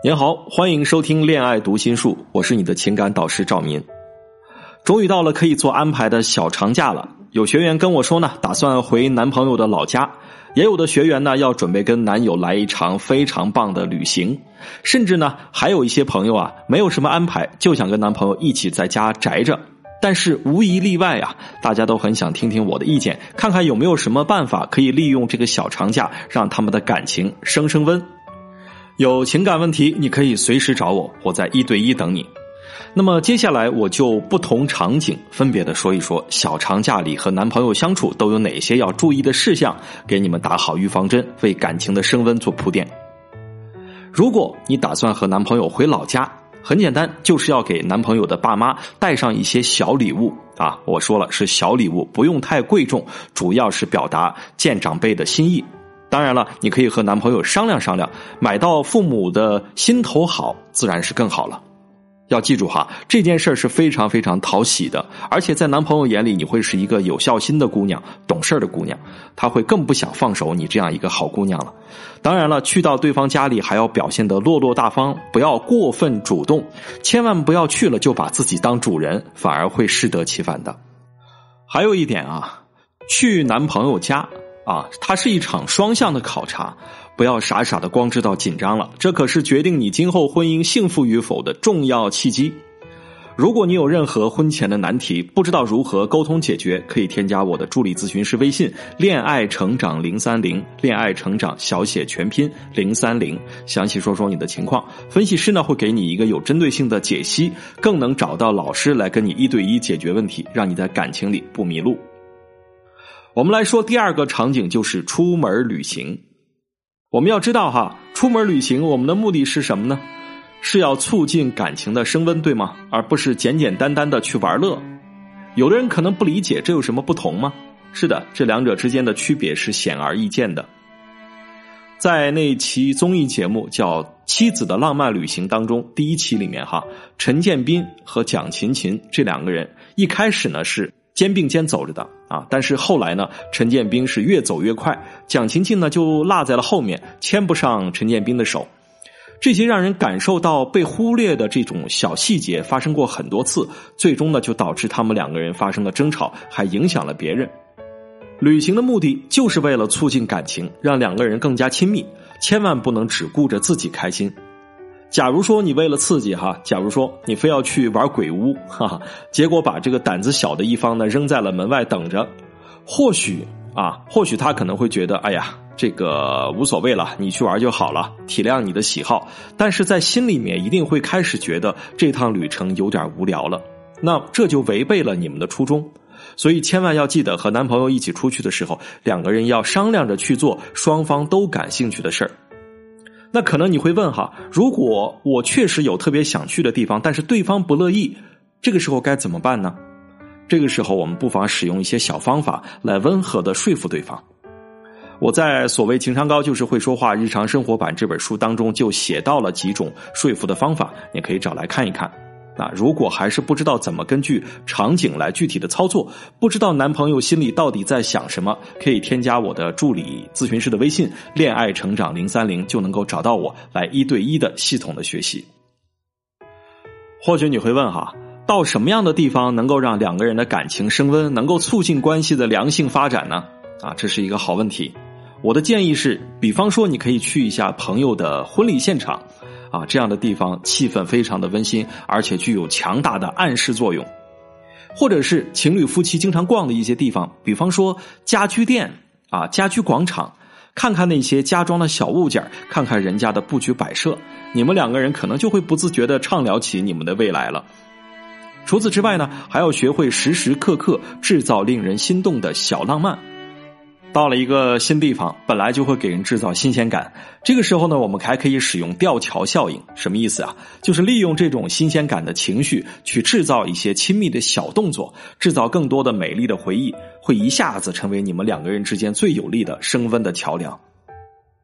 您好，欢迎收听《恋爱读心术》，我是你的情感导师赵民。终于到了可以做安排的小长假了，有学员跟我说呢，打算回男朋友的老家；也有的学员呢，要准备跟男友来一场非常棒的旅行；甚至呢，还有一些朋友啊，没有什么安排，就想跟男朋友一起在家宅着。但是无一例外啊，大家都很想听听我的意见，看看有没有什么办法可以利用这个小长假，让他们的感情升升温。有情感问题，你可以随时找我，我在一对一等你。那么接下来我就不同场景分别的说一说小长假里和男朋友相处都有哪些要注意的事项，给你们打好预防针，为感情的升温做铺垫。如果你打算和男朋友回老家，很简单，就是要给男朋友的爸妈带上一些小礼物啊。我说了是小礼物，不用太贵重，主要是表达见长辈的心意。当然了，你可以和男朋友商量商量，买到父母的心头好，自然是更好了。要记住哈，这件事是非常非常讨喜的，而且在男朋友眼里，你会是一个有孝心的姑娘、懂事的姑娘，他会更不想放手你这样一个好姑娘了。当然了，去到对方家里还要表现得落落大方，不要过分主动，千万不要去了就把自己当主人，反而会适得其反的。还有一点啊，去男朋友家。啊，它是一场双向的考察，不要傻傻的光知道紧张了，这可是决定你今后婚姻幸福与否的重要契机。如果你有任何婚前的难题，不知道如何沟通解决，可以添加我的助理咨询师微信“恋爱成长零三零”，恋爱成长小写全拼零三零，详细说说你的情况，分析师呢会给你一个有针对性的解析，更能找到老师来跟你一对一解决问题，让你在感情里不迷路。我们来说第二个场景，就是出门旅行。我们要知道哈，出门旅行，我们的目的是什么呢？是要促进感情的升温，对吗？而不是简简单单的去玩乐。有的人可能不理解，这有什么不同吗？是的，这两者之间的区别是显而易见的。在那期综艺节目叫《妻子的浪漫旅行》当中，第一期里面哈，陈建斌和蒋勤勤这两个人一开始呢是。肩并肩走着的啊，但是后来呢，陈建斌是越走越快，蒋勤勤呢就落在了后面，牵不上陈建斌的手。这些让人感受到被忽略的这种小细节发生过很多次，最终呢就导致他们两个人发生了争吵，还影响了别人。旅行的目的就是为了促进感情，让两个人更加亲密，千万不能只顾着自己开心。假如说你为了刺激哈，假如说你非要去玩鬼屋哈，哈，结果把这个胆子小的一方呢扔在了门外等着，或许啊，或许他可能会觉得，哎呀，这个无所谓了，你去玩就好了，体谅你的喜好。但是在心里面一定会开始觉得这趟旅程有点无聊了，那这就违背了你们的初衷。所以千万要记得，和男朋友一起出去的时候，两个人要商量着去做双方都感兴趣的事儿。那可能你会问哈，如果我确实有特别想去的地方，但是对方不乐意，这个时候该怎么办呢？这个时候我们不妨使用一些小方法来温和的说服对方。我在所谓情商高就是会说话日常生活版这本书当中就写到了几种说服的方法，你可以找来看一看。那如果还是不知道怎么根据场景来具体的操作，不知道男朋友心里到底在想什么，可以添加我的助理咨询师的微信“恋爱成长零三零”，就能够找到我来一对一的系统的学习。或许你会问哈，到什么样的地方能够让两个人的感情升温，能够促进关系的良性发展呢？啊，这是一个好问题。我的建议是，比方说你可以去一下朋友的婚礼现场。啊，这样的地方气氛非常的温馨，而且具有强大的暗示作用。或者是情侣夫妻经常逛的一些地方，比方说家居店啊、家居广场，看看那些家装的小物件，看看人家的布局摆设，你们两个人可能就会不自觉的畅聊起你们的未来了。除此之外呢，还要学会时时刻刻制造令人心动的小浪漫。到了一个新地方，本来就会给人制造新鲜感。这个时候呢，我们还可以使用吊桥效应。什么意思啊？就是利用这种新鲜感的情绪，去制造一些亲密的小动作，制造更多的美丽的回忆，会一下子成为你们两个人之间最有力的升温的桥梁。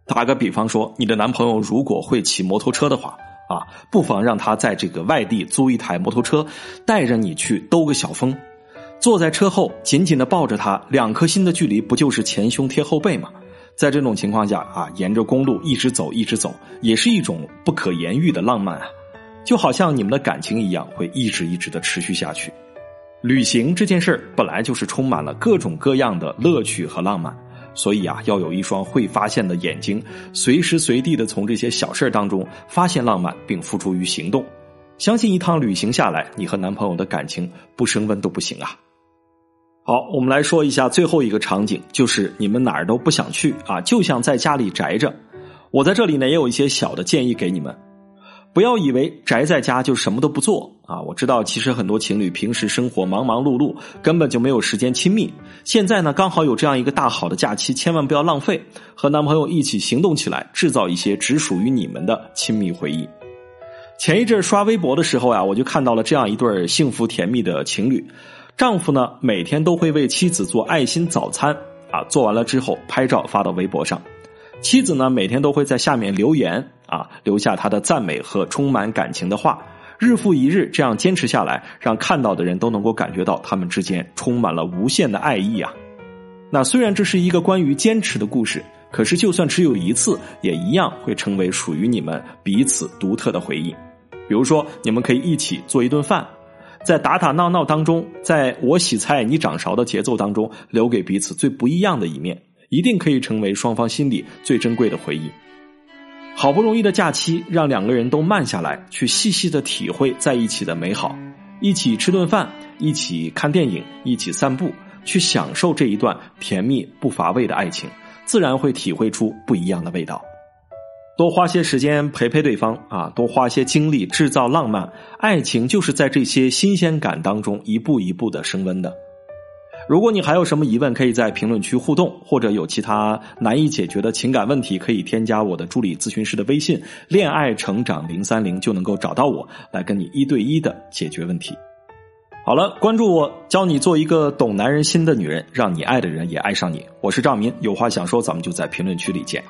打个比方说，你的男朋友如果会骑摩托车的话，啊，不妨让他在这个外地租一台摩托车，带着你去兜个小风。坐在车后，紧紧的抱着他，两颗心的距离不就是前胸贴后背吗？在这种情况下啊，沿着公路一直走，一直走，也是一种不可言喻的浪漫啊，就好像你们的感情一样，会一直一直的持续下去。旅行这件事儿本来就是充满了各种各样的乐趣和浪漫，所以啊，要有一双会发现的眼睛，随时随地的从这些小事当中发现浪漫，并付诸于行动。相信一趟旅行下来，你和男朋友的感情不升温都不行啊。好，我们来说一下最后一个场景，就是你们哪儿都不想去啊，就想在家里宅着。我在这里呢，也有一些小的建议给你们。不要以为宅在家就什么都不做啊！我知道，其实很多情侣平时生活忙忙碌碌，根本就没有时间亲密。现在呢，刚好有这样一个大好的假期，千万不要浪费，和男朋友一起行动起来，制造一些只属于你们的亲密回忆。前一阵刷微博的时候呀，我就看到了这样一对幸福甜蜜的情侣，丈夫呢每天都会为妻子做爱心早餐啊，做完了之后拍照发到微博上。妻子呢，每天都会在下面留言啊，留下她的赞美和充满感情的话，日复一日这样坚持下来，让看到的人都能够感觉到他们之间充满了无限的爱意啊。那虽然这是一个关于坚持的故事，可是就算只有一次，也一样会成为属于你们彼此独特的回忆。比如说，你们可以一起做一顿饭，在打打闹闹当中，在我洗菜你掌勺的节奏当中，留给彼此最不一样的一面。一定可以成为双方心里最珍贵的回忆。好不容易的假期，让两个人都慢下来，去细细的体会在一起的美好，一起吃顿饭，一起看电影，一起散步，去享受这一段甜蜜不乏味的爱情，自然会体会出不一样的味道。多花些时间陪陪对方啊，多花些精力制造浪漫，爱情就是在这些新鲜感当中一步一步的升温的。如果你还有什么疑问，可以在评论区互动，或者有其他难以解决的情感问题，可以添加我的助理咨询师的微信“恋爱成长零三零”，就能够找到我，来跟你一对一的解决问题。好了，关注我，教你做一个懂男人心的女人，让你爱的人也爱上你。我是赵明，有话想说，咱们就在评论区里见。